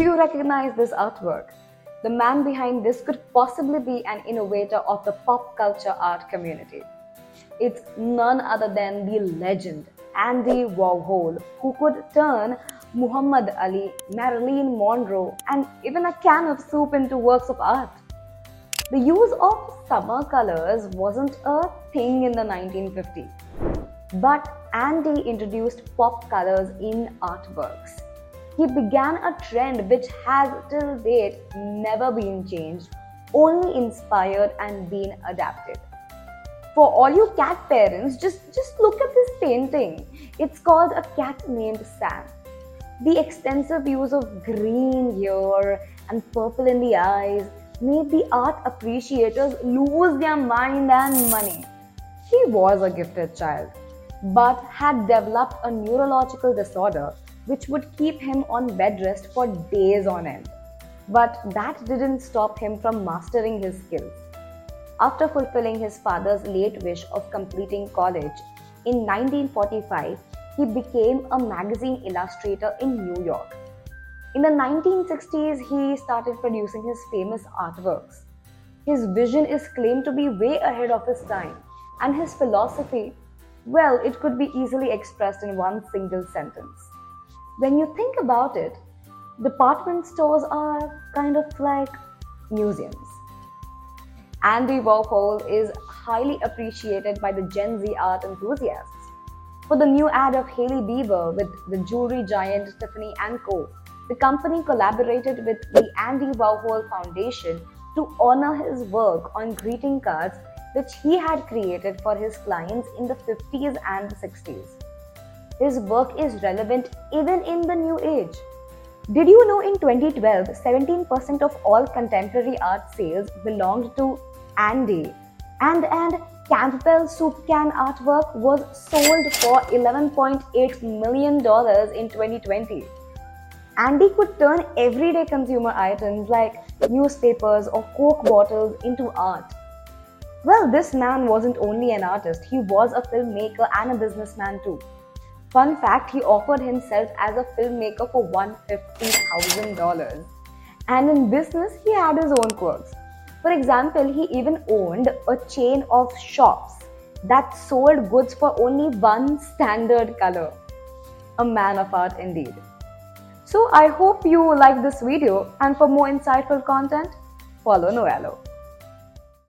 Do you recognize this artwork? The man behind this could possibly be an innovator of the pop culture art community. It's none other than the legend Andy Warhol, who could turn Muhammad Ali, Marilyn Monroe, and even a can of soup into works of art. The use of summer colors wasn't a thing in the 1950s, but Andy introduced pop colors in artworks. He began a trend which has till date never been changed, only inspired and been adapted. For all you cat parents, just, just look at this painting. It's called A Cat Named Sam. The extensive use of green here and purple in the eyes made the art appreciators lose their mind and money. He was a gifted child, but had developed a neurological disorder which would keep him on bed rest for days on end. But that didn't stop him from mastering his skills. After fulfilling his father's late wish of completing college, in 1945, he became a magazine illustrator in New York. In the 1960s, he started producing his famous artworks. His vision is claimed to be way ahead of his time, and his philosophy, well, it could be easily expressed in one single sentence. When you think about it, department stores are kind of like museums. Andy Warhol is highly appreciated by the Gen Z art enthusiasts. For the new ad of Hailey Bieber with the jewelry giant Tiffany & Co., the company collaborated with the Andy Warhol Foundation to honor his work on greeting cards which he had created for his clients in the 50s and the 60s. His work is relevant even in the new age. Did you know in 2012, 17% of all contemporary art sales belonged to Andy? And and Campbell soup can artwork was sold for $11.8 million in 2020. Andy could turn everyday consumer items like newspapers or Coke bottles into art. Well, this man wasn't only an artist, he was a filmmaker and a businessman too. Fun fact, he offered himself as a filmmaker for $150,000. And in business, he had his own quirks. For example, he even owned a chain of shops that sold goods for only one standard color. A man of art indeed. So I hope you like this video and for more insightful content, follow Novello.